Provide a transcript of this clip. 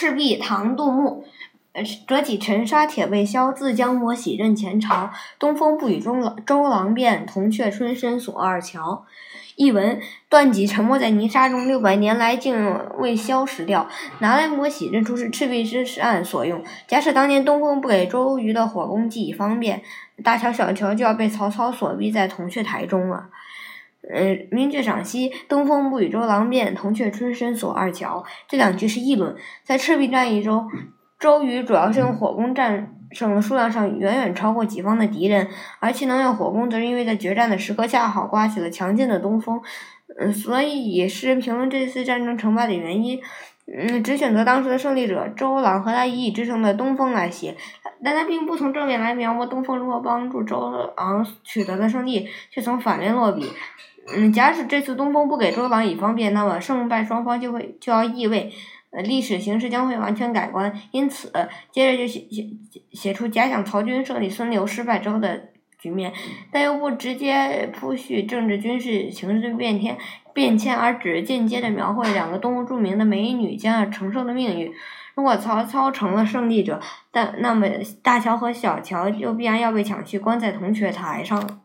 赤壁，唐·杜牧。折戟沉沙铁未销，自将磨洗认前朝。东风不与周郎周郎便，铜雀春深锁二乔。译文：断戟沉没在泥沙中，六百年来竟未消蚀掉，拿来磨洗，认出是赤壁之战所用。假使当年东风不给周瑜的火攻既已方便，大乔小乔就要被曹操锁逼在铜雀台中了。呃，名句赏析：东风不与周郎便，铜雀春深锁二乔。这两句是议论，在赤壁战役中。周瑜主要是用火攻战胜了数量上远远超过己方的敌人，而其能用火攻，则是因为在决战的时刻恰好刮起了强劲的东风。嗯，所以也是评论这次战争成败的原因。嗯，只选择当时的胜利者周郎和他一以之争的东风来写，但他并不从正面来描摹东风如何帮助周昂取得的胜利，却从反面落笔。嗯，假使这次东风不给周郎以方便，那么胜败双方就会就要意味。呃，历史形势将会完全改观，因此接着就写写写出假想曹军胜利孙刘失败之后的局面，但又不直接铺叙政治军事形势变迁变迁，而只间接的描绘两个东吴著名的美女将要承受的命运。如果曹操成了胜利者，但那么大乔和小乔就必然要被抢去关在铜雀台上。